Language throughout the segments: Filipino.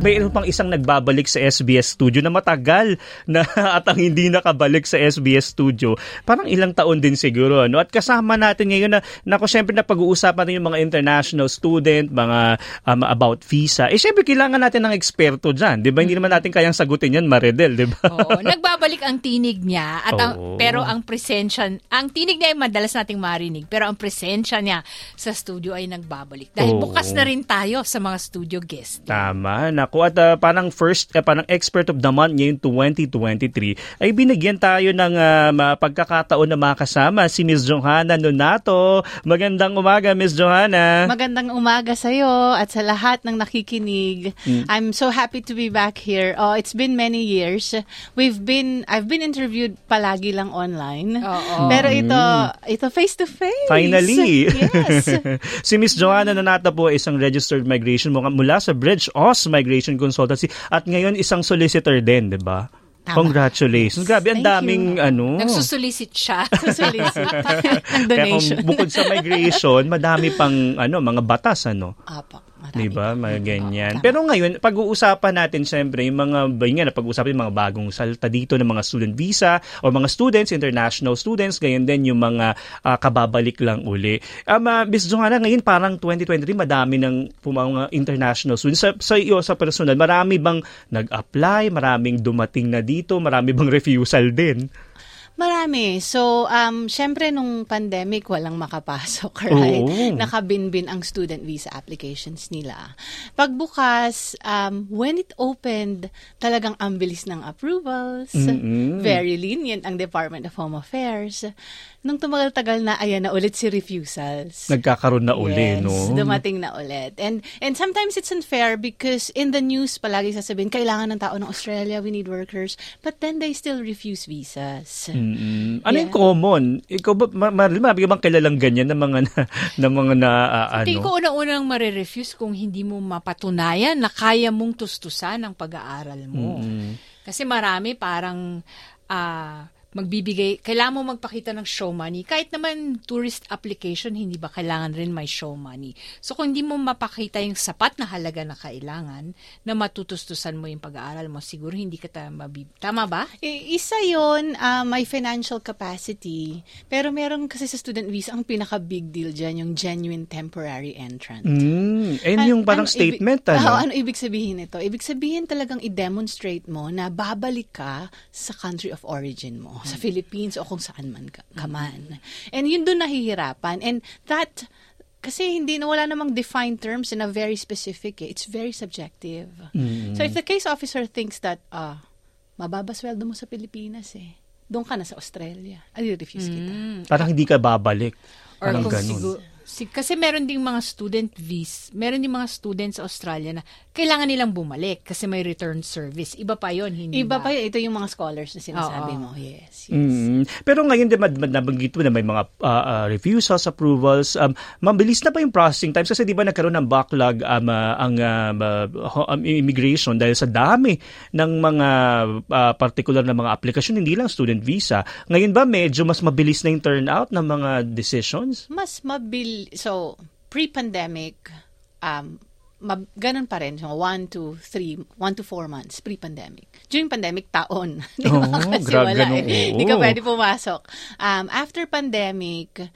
Mayroon pang isang nagbabalik sa SBS Studio na matagal na at ang hindi nakabalik sa SBS Studio. Parang ilang taon din siguro. No? At kasama natin ngayon na, na ko syempre na pag-uusapan din yung mga international student, mga um, about visa. Eh syempre kailangan natin ng eksperto dyan. Di ba? Hindi naman natin kayang sagutin yan, Maredel. Di ba? Oo. Nagbabalik ang tinig niya. At ang, pero ang presensya, ang tinig niya ay madalas nating marinig. Pero ang presensya niya sa studio ay nagbabalik. Dahil Oo. bukas na rin tayo sa mga studio guest. Tama. Naku, at uh, parang first, uh, parang expert of the month ngayon 2023, ay binigyan tayo ng uh, ma- pagkakataon na makasama si Ms. Johanna Nonato. Magandang umaga, Ms. Johanna. Magandang umaga sa iyo at sa lahat ng nakikinig. I'm so happy to be back here. Oh, it's been many years. We've been I've been interviewed palagi lang online. Oo. Pero ito ito face to face. Finally! Yes. si Ms. Johanna Nonato po ay isang registered migration mula- sa Bridge Oz Migration Consultancy at ngayon isang solicitor din, di ba? Tama. Congratulations. Grabe, ang daming ano. Nagsusolicit siya. Solicit ng Kaya donation. kung bukod sa migration, madami pang ano, mga batas ano. Apo, marami. Di ba? Mga ganyan. Pero ngayon, pag-uusapan natin siyempre yung mga, yun nga, napag-uusapan yung mga bagong salta dito ng mga student visa o mga students, international students, ganyan din yung mga ah, kababalik lang uli. Um, uh, Ms. Johanna, ngayon parang 2023, madami ng mga international students. Sa, sa iyo, sa personal, marami bang nag-apply? Maraming dumating na dito? Marami bang refusal din? Marami. So, um, syempre nung pandemic, walang makapasok, right? Oo. Nakabinbin ang student visa applications nila. Pagbukas, um, when it opened, talagang ang bilis ng approvals. Mm-mm. Very lenient ang Department of Home Affairs. Nung tumagal-tagal na, ayan na ulit si refusals. Nagkakaroon na uli, yes, no? dumating na ulit. And and sometimes it's unfair because in the news palagi sasabihin, kailangan ng tao ng Australia, we need workers. But then they still refuse visas. Mm-mm. Ano yung Yeah. common? Ikaw ba, ma- ka bang kilalang ganyan na mga na, na mga na, Tingin ano? ko unang-unang marirefuse kung hindi mo mapatunayan na kaya mong tustusan ang pag-aaral mo. Kasi marami parang ah, magbibigay, kailangan mo magpakita ng show money. Kahit naman tourist application, hindi ba kailangan rin may show money? So kung hindi mo mapakita yung sapat na halaga na kailangan na matutustusan mo yung pag-aaral mo, siguro hindi ka ta mabib... Tama ba? I- Isa yon uh, may financial capacity. Pero meron kasi sa student visa, ang pinaka-big deal dyan, yung genuine temporary entrant. Mm, and An- yung parang ano statement, ibig, ano? Oo, ano ibig sabihin nito? Ibig sabihin talagang i-demonstrate mo na babalik ka sa country of origin mo, sa Philippines o kung saan man ka, ka man. And yun doon nahihirapan. And that, kasi hindi na wala namang defined terms and a very specific. Eh. It's very subjective. So if the case officer thinks that, ah, mababa sweldo mo sa Pilipinas eh, doon ka na sa Australia, ay refuse kita. Parang hindi ka babalik. Or Parang kung ganun. siguro, si, kasi meron ding mga student vis, meron ding mga students sa Australia na kailangan nilang bumalik kasi may return service. Iba pa yon hindi Iba ba? pa yun. Ito yung mga scholars na sinasabi Oo. mo. Yes, yes. Mm. Pero ngayon din mad- mad- nabanggit mo na may mga ah, ah, refusals, approvals. Um, mabilis na ba yung processing times? Kasi di ba nagkaroon ng backlog um, ah, ang um, um, immigration dahil sa dami ng mga ah, particular na mga aplikasyon, hindi lang student visa. Ngayon ba medyo mas mabilis na yung turnout ng mga decisions? mas so pre-pandemic um mab, ganun pa rin so one to three one to four months pre-pandemic. During pandemic taon. Di ba? Oo, kasi grabe wala ganun, eh. Hindi ka pwede pumasok. Um after pandemic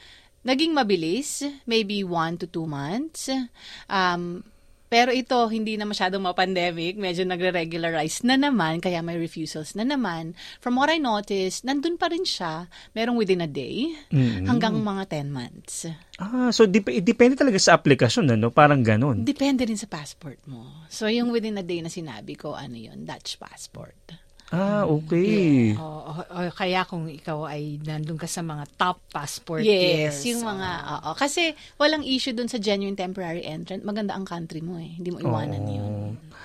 naging mabilis maybe one to two months. Um pero ito, hindi na masyadong ma-pandemic. Medyo nagre-regularize na naman, kaya may refusals na naman. From what I noticed, nandun pa rin siya. Merong within a day hanggang mga 10 months. Ah, so dep- depende talaga sa aplikasyon, ano? Parang ganun. Depende rin sa passport mo. So, yung within a day na sinabi ko, ano yun, Dutch passport. Ah, okay. O, o- o kaya kung ikaw ay nandun ka sa mga top passport Yes, years. yung mga, oo. Kasi walang issue dun sa genuine temporary entrant. Maganda ang country mo eh. Hindi mo iwanan yun.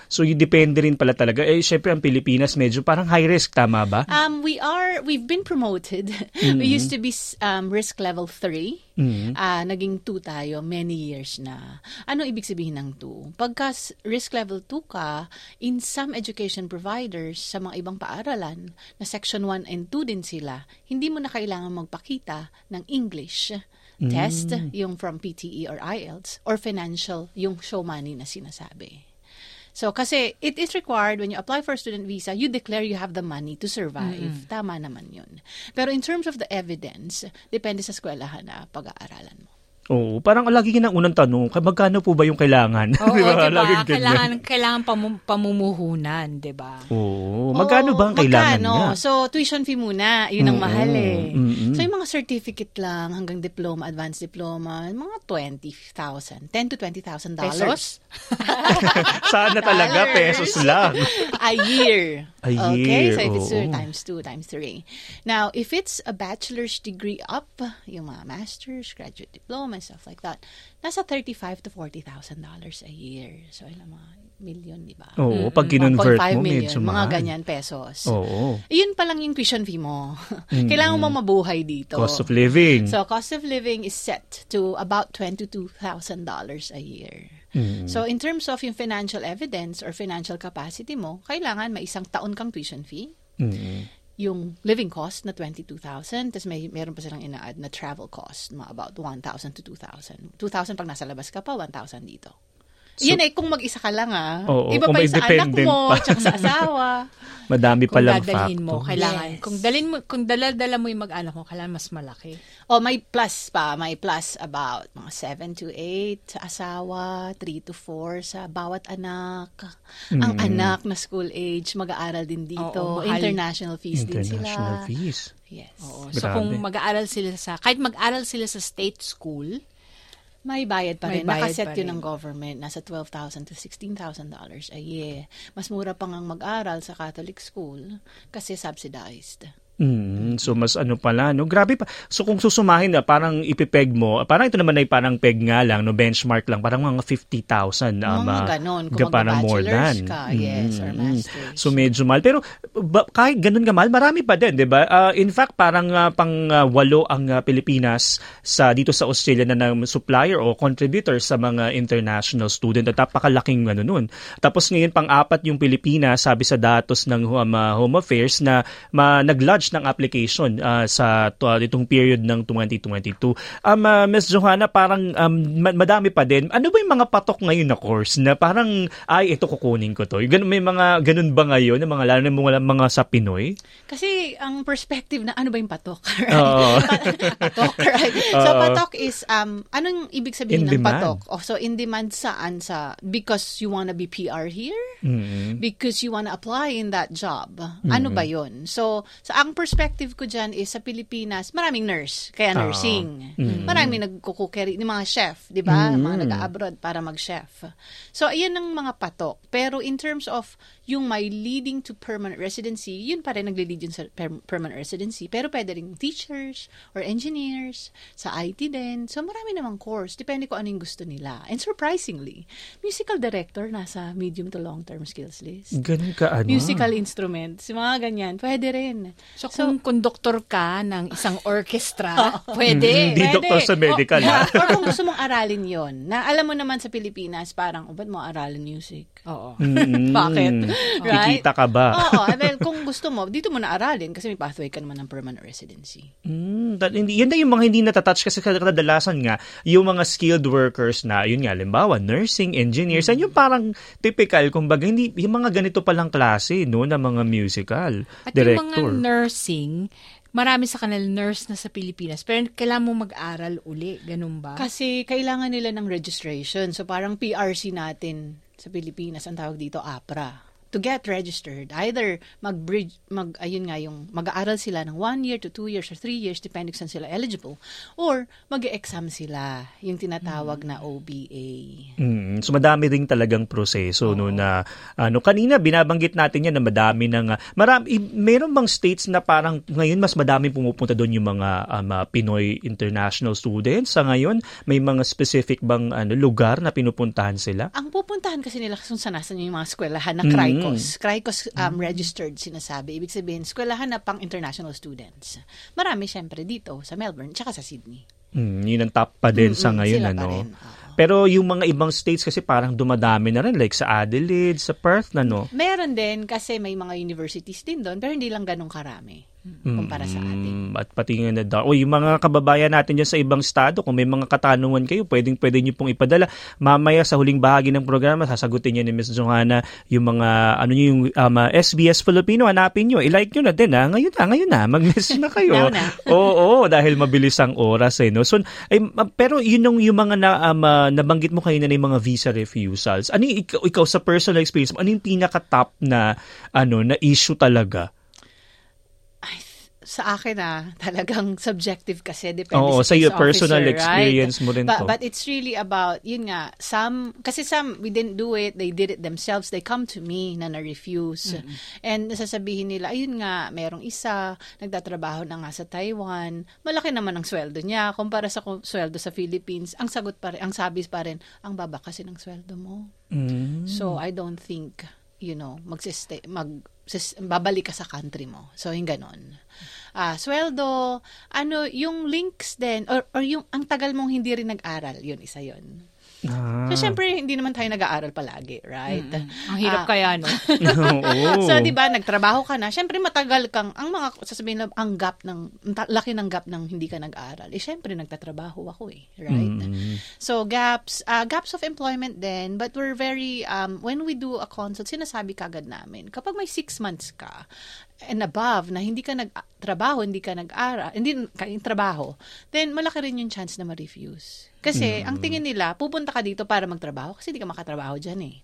So, yung depende rin pala talaga. Eh, syempre, ang Pilipinas medyo parang high risk, tama ba? Um, we are, we've been promoted. we used to be um, risk level 3. Ah, naging 2 tayo many years na. Ano ibig sabihin ng 2? Pagka risk level 2 ka, in some education providers, sa mga ibang paaralan, na section 1 and 2 din sila, hindi mo na kailangan magpakita ng English test, yung from PTE or IELTS, or financial, yung show money na sinasabi. So, kasi it is required when you apply for a student visa, you declare you have the money to survive. Tama naman yun. Pero in terms of the evidence, depende sa eskwelahan na pag-aaralan mo. Oo, parang lagi ng unang tanong, "Ka- magkano po ba yung kailangan? Oo, Di ba? diba? Laging. Kailangan, kailangan pamum- pamumuhunan, di ba? Oo, magkano ba ang Oo, kailangan magkano? niya? So, tuition fee muna. Yun ang Mm-mm, mahal eh. mm-mm. So, yung mga certificate lang hanggang diploma, advanced diploma, mga 20,000. 10 to 20,000 dollars. Sana talaga, Dollars. pesos lang. a year. A Okay, year, so if it's two oo. times two times three. Now, if it's a bachelor's degree up, yung mga master's, graduate diploma, and stuff like that, nasa 35 to 40,000 dollars a year. So, ilang mga million, di ba? Oo, pag kinonvert 1.5 mo, million, medyo mga ganyan pesos. Oo. Yun pa lang yung tuition fee mo. Kailangan mo mabuhay dito. Cost of living. So, cost of living is set to about $22,000 a year. So, in terms of yung financial evidence or financial capacity mo, kailangan may isang taon kang tuition fee, Mm. Yung living cost na 22,000, tapos may meron pa silang ina-add na travel cost, mga about 1,000 to 2,000. 2,000 pag nasa labas ka pa, 1,000 dito. Yan eh, kung mag-isa ka lang ah. Oo, Iba kung pa sa anak mo, pa. tsaka sa asawa. Madami Kung palang dadalhin factor. mo, kailangan. Yes. Kung dalhin mo, kung dala-dala mo yung mag-anak mo, kailangan mas malaki. O may plus pa, may plus about mga 7 to 8 sa asawa, 3 to 4 sa bawat anak. Ang anak na school age, mag-aaral din dito. Oo, mahal. International fees din International sila. fees. Yes. Oo. So Grabe. kung mag-aaral sila sa, kahit mag-aaral sila sa state school, May bayad pa May rin. bayad Nakaset pa yun rin. ng government. Nasa $12,000 to $16,000 dollars a year. Mas mura pa ngang mag-aral sa Catholic school kasi subsidized. Mm, so mas ano pala, no? Grabe pa. So kung susumahin na, parang ipipeg mo, parang ito naman ay parang peg nga lang, no? Benchmark lang, parang mga 50,000. um, Mga ah, ganon. Kung parang more than. ka, yes, or Mm, master's. So medyo mahal. Pero ba, kahit ganun ka mahal, marami pa din, di ba? Ah, in fact, parang ah, pang ah, walo ang ah, Pilipinas sa dito sa Australia na ng supplier o contributor sa mga international student. At napakalaking ano nun. Tapos ngayon, pang-apat yung Pilipinas, sabi sa datos ng um, ah, Home Affairs na ma, nag-lodge ng application ah, sa to, itong period ng 2022. Um, ah, Ms. Johanna, parang um, ma- madami pa din. Ano ba yung mga patok ngayon na course na parang, ay, ito kukunin ko to. Ganun, may mga ganun ba ngayon, mga lalo na mga, mga sa Pinoy? Kasi ang perspective na ano ba yung patok? Oo. patok, right? So Oo. patok is um anong ibig sabihin In ng demand. patok? Oh, so in demand saan sa because you wanna be PR here? Mm. Because you wanna apply in that job. Ano ba 'yon? So sa ang perspective ko diyan is sa Pilipinas, maraming nurse, kaya Ah. nursing. Maraming nagkukukeri, ni mga chef, 'di ba? Mga nag-abroad para mag-chef. So ayan ang mga patok. Pero in terms of yung may leading to permanent residency, yun pa rin nagli-lead yun sa per- permanent residency. Pero pwede rin teachers or engineers, sa IT din. So marami namang course. Depende kung ano yung gusto nila. And surprisingly, musical director nasa medium to long-term skills list. Ganun ka, ano? Musical instruments, mga ganyan. Pwede rin. so kung conductor ka ng isang orchestra, pwede. Mm, Hindi Pwede. doktor sa medical, O, or kung gusto mong aralin yon na alam mo naman sa Pilipinas, parang, oh, ba't mo aralin music? Oo. Mm. Bakit? Right? Kikita ka ba? Oo, I mean, kung gusto mo, dito mo na aralin kasi may pathway ka naman ng permanent residency. Mm, that, hindi, yan na yung mga hindi natatouch kasi kadalasan nga, yung mga skilled workers na, yun nga, limbawa, nursing, engineers, yan yung parang typical, kumbaga, hindi, yung mga ganito palang klase, no, na mga musical At yung mga director. Nursing, marami sa kanila nurse na sa Pilipinas, pero kailangan mo mag-aral uli, ganun ba? Kasi kailangan nila ng registration. So parang PRC natin sa Pilipinas, ang tawag dito APRA. To get registered, either mag-bridge, mag, ayun nga, yung mag-aaral sila ng one year to two years or three years, depending saan sila eligible, or mag-exam sila, yung tinatawag na OBA. Mm, so madami ring talagang proseso no na ano kanina binabanggit natin yan na madami ng uh, marami i- meron bang states na parang ngayon mas madami pumupunta doon yung mga um, uh, Pinoy international students sa ngayon? May mga specific bang ano lugar na pinupuntahan sila? Ang pupuntahan kasi nila kung sanasan yung mga eskwelahan na Mm. CRICOS. CRICOS um, registered sinasabi. Ibig sabihin, eskwelahan na pang international students. Marami syempre dito sa Melbourne, tsaka sa Sydney. Mm, yun ang top pa din sa Mm-mm, ngayon sila pa ano rin, oo. pero yung mga ibang states kasi parang dumadami na rin like sa Adelaide sa Perth na no Meron din kasi may mga universities din doon, pero hindi lang ganun karami kumpara sa atin. Mm, At pati nga na daw. O, yung mga kababayan natin dyan sa ibang estado, kung may mga katanungan kayo, pwedeng pwede nyo pong ipadala. Mamaya sa huling bahagi ng programa, sasagutin niya ni Ms. Johanna yung mga, ano nyo, yung um, SBS Filipino, hanapin nyo. I-like nyo na din, ha? Ngayon na, ngayon na. Mag-message na kayo. Na. Oo, oo, dahil mabilis ang oras, eh, no? So, ay, pero yun yung, yung mga na, um, uh, nabanggit mo kayo na yung mga visa refusals. Ano yung, ikaw, ikaw sa personal experience mo, ano yung pinaka-top na, ano, na issue talaga? Sa akin ah, talagang subjective kasi depende Oo, sa sa case personal officer, experience right? mo rin but, to. But it's really about, yun nga, some, kasi some, we didn't do it, they did it themselves, they come to me na na-refuse. And nasasabihin nila, ayun nga, merong isa, nagtatrabaho na nga sa Taiwan, malaki naman ang sweldo niya, kumpara sa sweldo sa Philippines, ang sagot pa rin, ang sabi pa rin, ang baba kasi ng sweldo mo. Mm. So, I don't think, you know, magsiste, mag, sis, babalik ka sa country mo. So, yung ganon. Ah, sweldo, ano, yung links din, or, or yung, ang tagal mong hindi rin nag-aral, yun, isa yun. Ah. So, syempre, hindi naman tayo nag-aaral palagi, right? Ang hirap Ah, kaya, no? So, di ba, nagtrabaho ka na, syempre matagal kang, ang mga, sasabihin na, ang gap ng, laki ng gap ng hindi ka nag-aaral. Eh, syempre, nagtatrabaho ako eh, right? Mm. So, gaps, uh, gaps of employment din, but we're very, um, when we do a consult, sinasabi kagad namin, kapag may six months ka and above na hindi ka nagtrabaho, hindi ka nag-aral, hindi ka yung trabaho, then malaki rin yung chance na ma-refuse. Kasi, ang tingin nila, pupunta ka dito para magtrabaho kasi hindi ka makatrabaho dyan eh.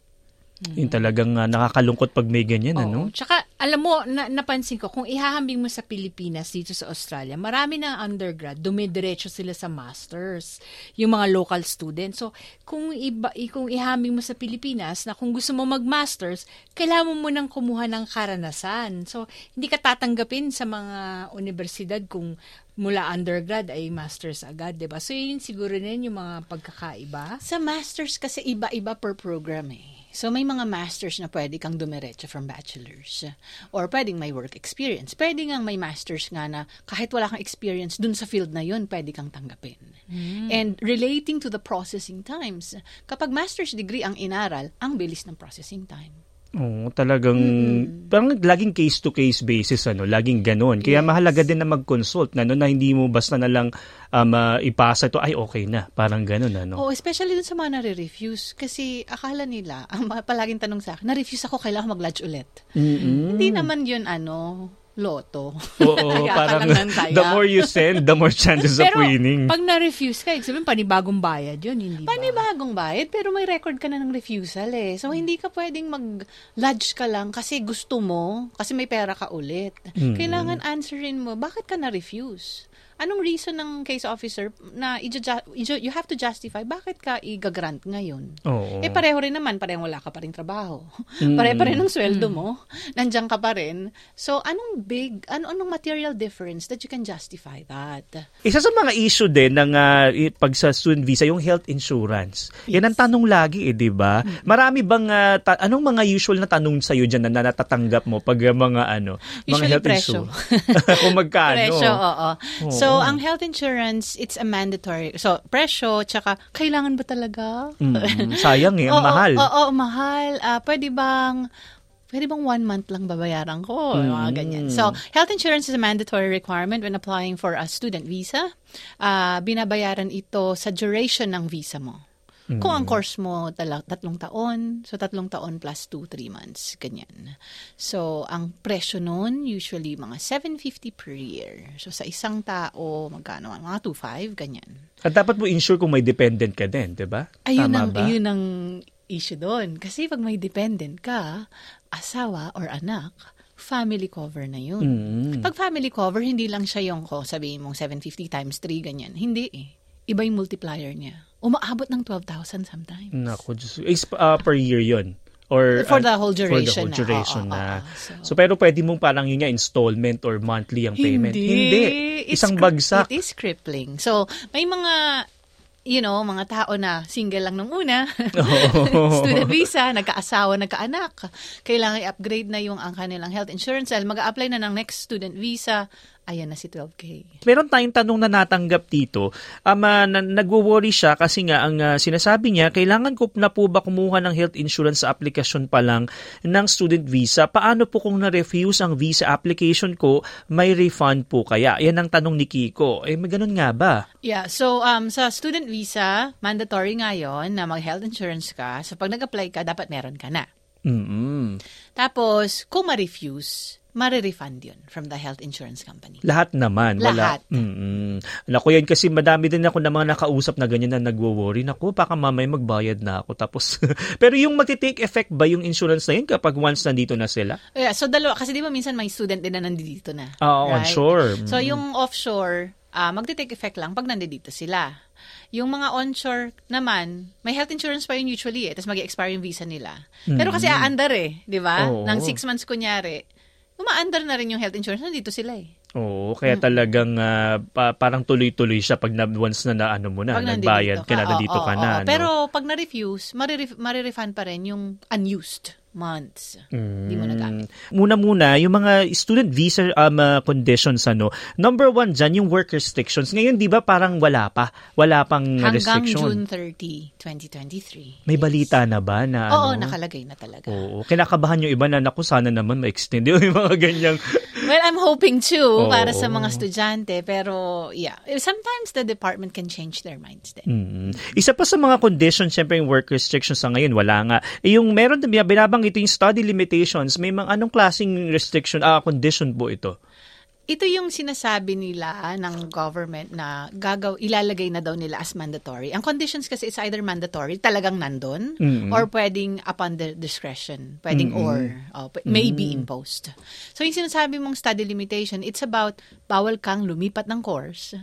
Yung talagang ah, nakakalungkot pag may ganyan, ano? Oo. Tsaka, alam mo, na, napansin ko, kung ihahambing mo sa Pilipinas dito sa Australia, marami na undergrad, dumidiretso sila sa masters, yung mga local students. So, kung, iba, i- kung ihahambing mo sa Pilipinas, na kung gusto mo mag-masters, kailangan mo munang kumuha ng karanasan. So, hindi ka tatanggapin sa mga universidad kung mula undergrad ay masters agad, 'di ba? So yun siguro din yung mga pagkakaiba. Sa masters kasi iba-iba per program eh. So may mga masters na pwede kang dumiretso from bachelors. Or pwedeng may work experience. Pwede nga may masters nga na kahit wala kang experience dun sa field na yun, pwede kang tanggapin. And relating to the processing times, kapag master's degree ang inaral, ang bilis ng processing time. Oo, talagang parang laging case to case basis ano, laging ganoon. Kaya Yes. mahalaga din na mag-consult na no, na hindi mo basta na lang um, ah, ipasa to ay okay na, parang ganoon ano. Oh, especially dun sa mga nare-refuse. Kasi akala nila, ang palaging tanong sa akin, na-refuse ako, kailangan mag-lodge ulit. Mm-mm. Hindi naman yun, ano, loto. Oo, parang the more you send, the more chances of Pero winning. pag na-refuse ka, sabihin panibagong bayad yun, hindi ba? Panibagong bayad, pero may record ka na ng refusal eh. So, hindi ka pwedeng mag-lodge ka lang kasi gusto mo, kasi may pera ka ulit. Kailangan answerin mo, bakit ka na-refuse? Anong reason ng case officer na you have to justify bakit ka i-grant ngayon? Oo. Eh pareho rin naman, parehong wala ka pa rin trabaho. Pareho pa rin ang sweldo mo. Nandiyan ka pa rin. So, anong big, ano anong material difference that you can justify that? Isa sa mga issue din ng i- pag sa student visa, yung health insurance. Yan ang tanong lagi eh, di ba? Marami bang, ah, ta- anong mga usual na tanong sa'yo dyan na natatanggap mo pag mga ano, mga Usually health presyo. insurance? Kung magkano? Presyo, oo. Oo. So, ang health insurance, it's a mandatory. So, presyo, tsaka, kailangan ba talaga? Mm, sayang eh, ang Oo, mahal. Oo, oo, mahal. Ah, pwede bang, pwede bang one month lang babayaran ko? Mga Mm. ganyan. So, health insurance is a mandatory requirement when applying for a student visa. Ah, binabayaran ito sa duration ng visa mo. Kung ang course mo tala, tatlong taon, so tatlong taon plus 2, 3 months, ganyan. So, ang presyo nun, usually mga 750 per year. So, sa isang tao, magkano? Mga 2,500, ganyan. At dapat mo insure kung may dependent ka din, di ba? Ayun Tama ang, ba? ayun ang issue doon. Kasi pag may dependent ka, asawa or anak, family cover na yun. Mm. Pag family cover, hindi lang siya yung, ko sabihin mong 750 times 3, ganyan. Hindi eh. Iba yung multiplier niya. Umaabot ng 12,000 sometimes. Nako, Diyos. Is, uh, per year yon Or, For the whole For the duration whole na. duration Oo, na. oo, oo. So, pero pwede mong parang yun nga, installment or monthly ang payment. It's Isang cri- bagsak. It is crippling. So, may mga, you know, mga tao na single lang nung una, student visa, nagkaasawa, nagkaanak, kailangan i-upgrade na yung ang kanilang health insurance dahil mag-apply na ng next student visa, ayan na si 12K. Meron tayong tanong na natanggap dito. Um, uh, na, nagwo-worry siya kasi nga ang uh, sinasabi niya, kailangan ko na po ba kumuha ng health insurance sa application pa lang ng student visa? Paano po kung na-refuse ang visa application ko, may refund po kaya? Yan ang tanong ni Kiko. Eh, may ganun nga ba? Yeah, so um sa student visa, mandatory ngayon na mag-health insurance ka. So pag nag-apply ka, dapat meron ka na. mm Tapos, kung ma-refuse, ma-refund yun from the health insurance company. Lahat naman. Lahat. Wala. Mm-mm. Naku, yan kasi madami din ako na mga nakausap na ganyan na nagwo-worry. Naku, baka mamay magbayad na ako. Tapos, pero yung magti-take effect ba yung insurance na yun kapag once nandito na sila? Yeah, so dalawa kasi di ba minsan may student din na nandito na. Oo, onshore. So yung offshore, ah magte-take effect lang pag nandito sila. Yung mga onshore naman, may health insurance pa yun usually eh, tapos mag-expire yung visa nila. Pero kasi aandar eh, di ba? Oo. Nang six months kunyari, umaandar na rin yung health insurance, nandito sila eh. Oo, kaya talagang ah, pa- parang tuloy-tuloy siya pag na, once na, na ano mo na, Pag nagbayad ka na, Oo, nandito oo, ka oo. na. no? Pero pag na-refuse, mariref- marirefund pa rin yung unused months. Hindi mo nagamit. Muna-muna, yung mga student visa um, uh, conditions, ano, number one dyan, yung work restrictions. Ngayon, di ba parang wala pa? Wala pang Hanggang restriction. June 30, 2023. May balita na ba na Oo, ano? nakalagay na talaga. Oo. Kinakabahan yung iba na, naku, sana naman ma-extend yung mga ganyang... Well, I'm hoping too Oo. para sa mga estudyante. Pero, yeah. Sometimes the department can change their minds din. Mm. Isa pa sa mga conditions, syempre yung work restrictions sa ngayon, wala nga. Eh, yung meron din, binabang ito yung study limitations, may mga anong klaseng restriction, ah, condition po ito? Ito yung sinasabi nila ng government na gagaw ilalagay na daw nila as mandatory. Ang conditions kasi it's either mandatory, talagang nandun, or pwedeng upon the discretion. Pwedeng or, oh, may be imposed. So yung sinasabi mong study limitation, it's about bawal kang lumipat ng course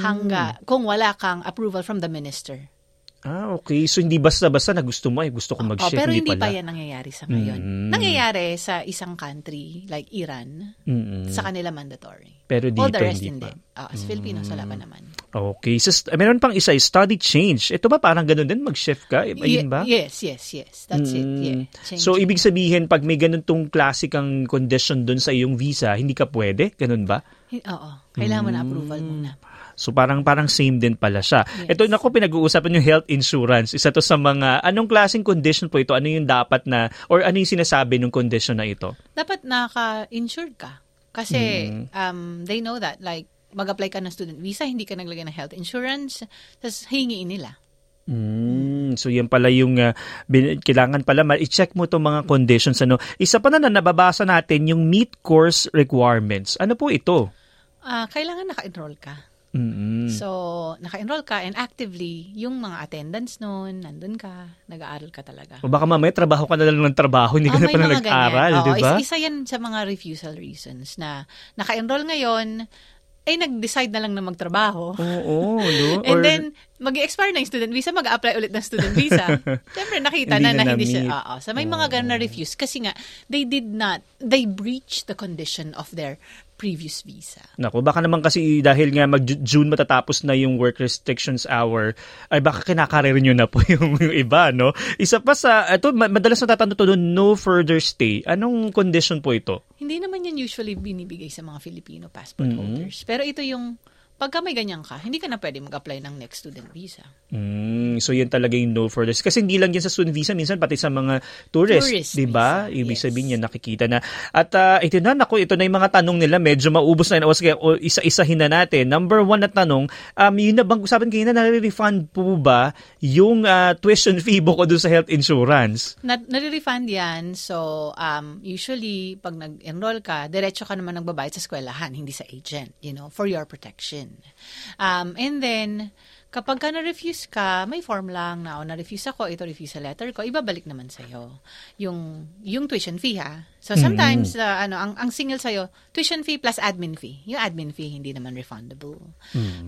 hangga kung wala kang approval from the minister. Ah, okay. So, hindi basta-basta na gusto mo, eh, gusto ko Oh, mag-shift, pero hindi pala. pa yan nangyayari sa ngayon. Nangyayari sa isang country like Iran, Mm-mm. sa kanila mandatory. Pero dito, All the rest hindi hindi. pa. Ah, sa Filipinos, wala pa naman. Okay. So, meron pang isa, study change. Ito ba parang ganun din? Mag-shift ka? Eh, Ayun ba? Ye- Yes, yes, yes. That's it. Mm. Yeah. Change So, it. ibig sabihin, pag may ganun tong classic-ang condition dun sa iyong visa, hindi ka pwede? Ganun ba? Oo. Kailangan mo na approval Mm. muna. So parang parang same din pala siya. Yes. Ito nako pinag-uusapan yung health insurance. Isa to sa mga anong klaseng condition po ito? Ano yung dapat na or ano yung sinasabi ng condition na ito? Dapat naka-insured ka. Kasi Mm. um, they know that. Like, mag-apply ka ng student visa, hindi ka naglagay ng health insurance, tapos hingiin nila. Mm, so yan pala yung uh, bin- kailangan pala ma- i-check mo itong mga conditions ano. Isa pa na na nababasa natin yung meet course requirements. Ano po ito? Ah, kailangan naka-enroll ka. Mm. So, naka-enroll ka and actively, yung mga attendance noon, nandun ka, nag-aaral ka talaga. O baka mamaya trabaho ka na lang ng trabaho, hindi ka Ah, na pala nag-aral, di ba? is- isa yan sa mga refusal reasons na naka-enroll ngayon, eh nag-decide na lang na magtrabaho. Oo, no? And Or- then, mag-expire na yung student visa, mag-apply ulit ng student visa. Siyempre, nakita na na, na hindi siya. Oo. So, may mga ganun na refuse. Kasi nga, they did not, they breached the condition of their previous visa. Nako, baka naman kasi dahil nga mag-June matatapos na yung work restrictions hour, ay baka kinakarir nyo na po yung, yung iba, no? Isa pa sa, ito, ma- madalas natatanong to doon, no further stay. Anong condition po ito? Hindi naman yan usually binibigay sa mga Filipino passport holders. Pero ito yung, pagka may ganyan ka, hindi ka na pwede mag-apply ng next student visa. Mm, so yan talaga yung no further. Kasi hindi lang yan sa student visa, minsan pati sa mga tourist, Tourist 'di ba? Ibig yes. sabihin yan nakikita na. At ah, ito na nako, ito na yung mga tanong nila, medyo maubos na yun. O, sige, isa-isahin na natin. Number one na tanong, um, yun na bang usapan kayo na nare-refund po ba yung ah, tuition fee bukod doon sa health insurance? Na, nare-refund yan. So, um, usually, pag nag-enroll ka, diretso ka naman nagbabayad sa eskwelahan, hindi sa agent, you know, for your protection. Um, and then, Kapag ka na-refuse ka, may form lang na, o na-refuse ako, ito refuse letter ko, ibabalik naman sa'yo. Yung, yung tuition fee ha. So sometimes, uh, ano, ang, ang single sa'yo, tuition fee plus admin fee. Yung admin fee, hindi naman refundable.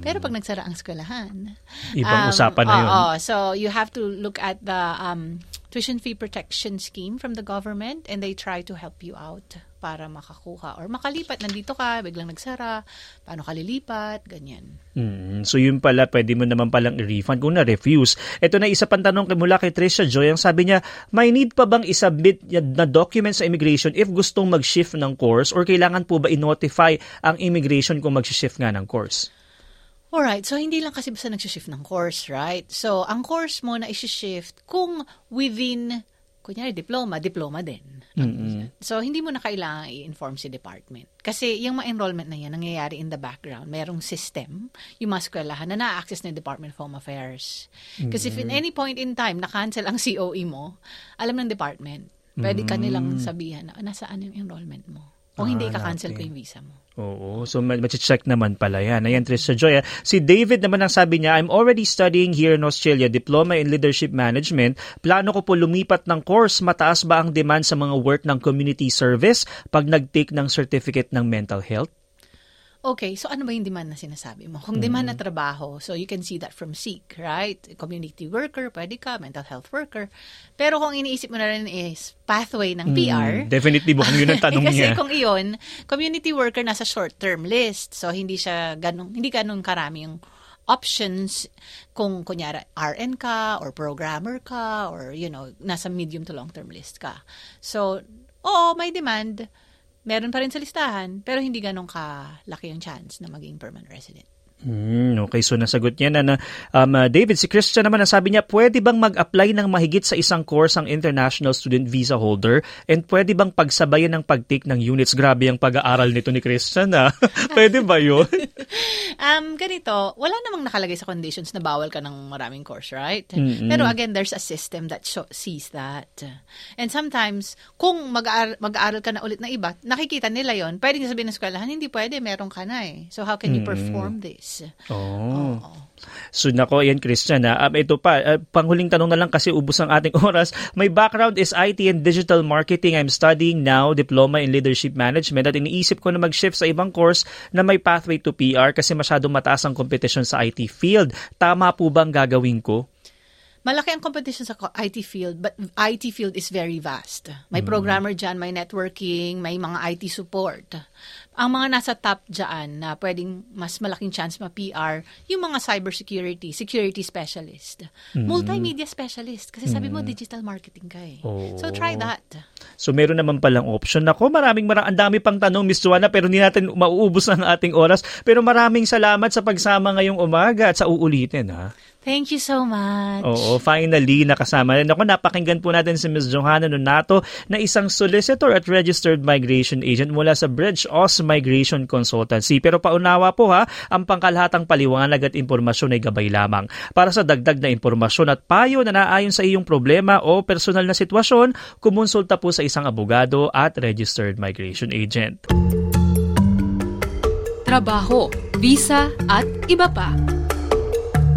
Pero pag nagsara ang eskwelahan, Ibang usapan na yun. oo, so you have to look at the um, tuition fee protection scheme from the government and they try to help you out para makakuha or makalipat. Nandito ka, biglang nagsara, paano ka lilipat, ganyan. Mm, so yun pala, pwede mo naman palang i-refund kung na-refuse. Ito na isa pang tanong kay- mula kay Trisha Joy. Ang sabi niya, may need pa bang isubmit na documents sa immigration if gustong mag-shift ng course or kailangan po ba i-notify ang immigration kung mag-shift nga ng course? Alright, so hindi lang kasi basta nagsishift ng course, right? So, ang course mo na isi-shift kung within, kunyari diploma, diploma din. So, hindi mo na kailangan i-inform si department. Kasi yung mga enrollment na yan, nangyayari in the background. Merong system, yung mga eskwelahan na na-access ng Department of Home Affairs. Kasi if in any point in time, na-cancel ang COE mo, alam ng department, pwede ka nilang sabihan na, nasaan yung enrollment mo? Kung hindi, Ah, ka-cancel natin. ko yung visa mo. Oo, so check naman pala yan. Ayan, Trisha Joy. ah. Si David naman ang sabi niya, I'm already studying here in Australia, Diploma in Leadership Management. Plano ko po lumipat ng course. Mataas ba ang demand sa mga work ng community service pag nag-take ng certificate ng mental health? Okay, so ano ba yung demand na sinasabi mo? Kung demand na trabaho, so you can see that from SEEK, right? Community worker, pwede ka, mental health worker. Pero kung iniisip mo na rin is pathway ng PR, Definitely mukhang yun ang tanong kasi niya. kung iyon, community worker nasa short-term list. So hindi siya ganun, hindi ganun karami yung options kung kunyari RN ka or programmer ka or you know, nasa medium to long-term list ka. So, oo, may demand. Meron pa rin sa listahan, pero hindi ganun kalaki yung chance na maging permanent resident. Hmm, okay, so nasagot niya na, na um, uh, David, si Christian naman ang sabi niya, pwede bang mag-apply ng mahigit sa isang course ang international student visa holder and pwede bang pagsabayan ng pag-take ng units? Grabe ang pag-aaral nito ni Christian, ha? pwede ba yun? Um, ganito, wala namang nakalagay sa conditions na bawal ka ng maraming course, right? Mm-mm. Pero again, there's a system that sho- sees that. And sometimes, kung mag-aaral, mag-aaral ka na ulit na iba, nakikita nila yon pwede niya sabihin ng eskwelahan, hindi pwede, meron ka na eh. So how can you perform this? Oh. So nako, yan Christian ha. Um, ito pa, uh, panghuling tanong na lang kasi ubos ang ating oras. My background is IT and digital marketing. I'm studying now diploma in leadership management at iniisip ko na mag-shift sa ibang course na may pathway to PR kasi masyadong mataas ang competition sa IT field. Tama po bang gagawin ko? Malaki ang competition sa IT field, but IT field is very vast. May programmer dyan, may networking, may mga IT support. Ang mga nasa top dyan na pwedeng mas malaking chance ma-PR, yung mga cybersecurity, security specialist, multimedia specialist. Kasi sabi mo, digital marketing ka eh. Oo. So try that. So meron naman palang option. Ako, maraming mara- ang dami pang tanong, Miss Joanna, pero hindi natin mauubos ang ating oras. Pero maraming salamat sa pagsama ngayong umaga at sa uulitin ha. Thank you so much. Oo, finally, nakasama rin ako. Napakinggan po natin si Ms. Johanna Nonato na isang solicitor at registered migration agent mula sa Bridge Oz Migration Consultancy. Pero paunawa po ha, ang pangkalahatang paliwanag at impormasyon ay gabay lamang. Para sa dagdag na impormasyon at payo na naayon sa iyong problema o personal na sitwasyon, kumonsulta po sa isang abogado at registered migration agent. trabaho, visa at iba pa.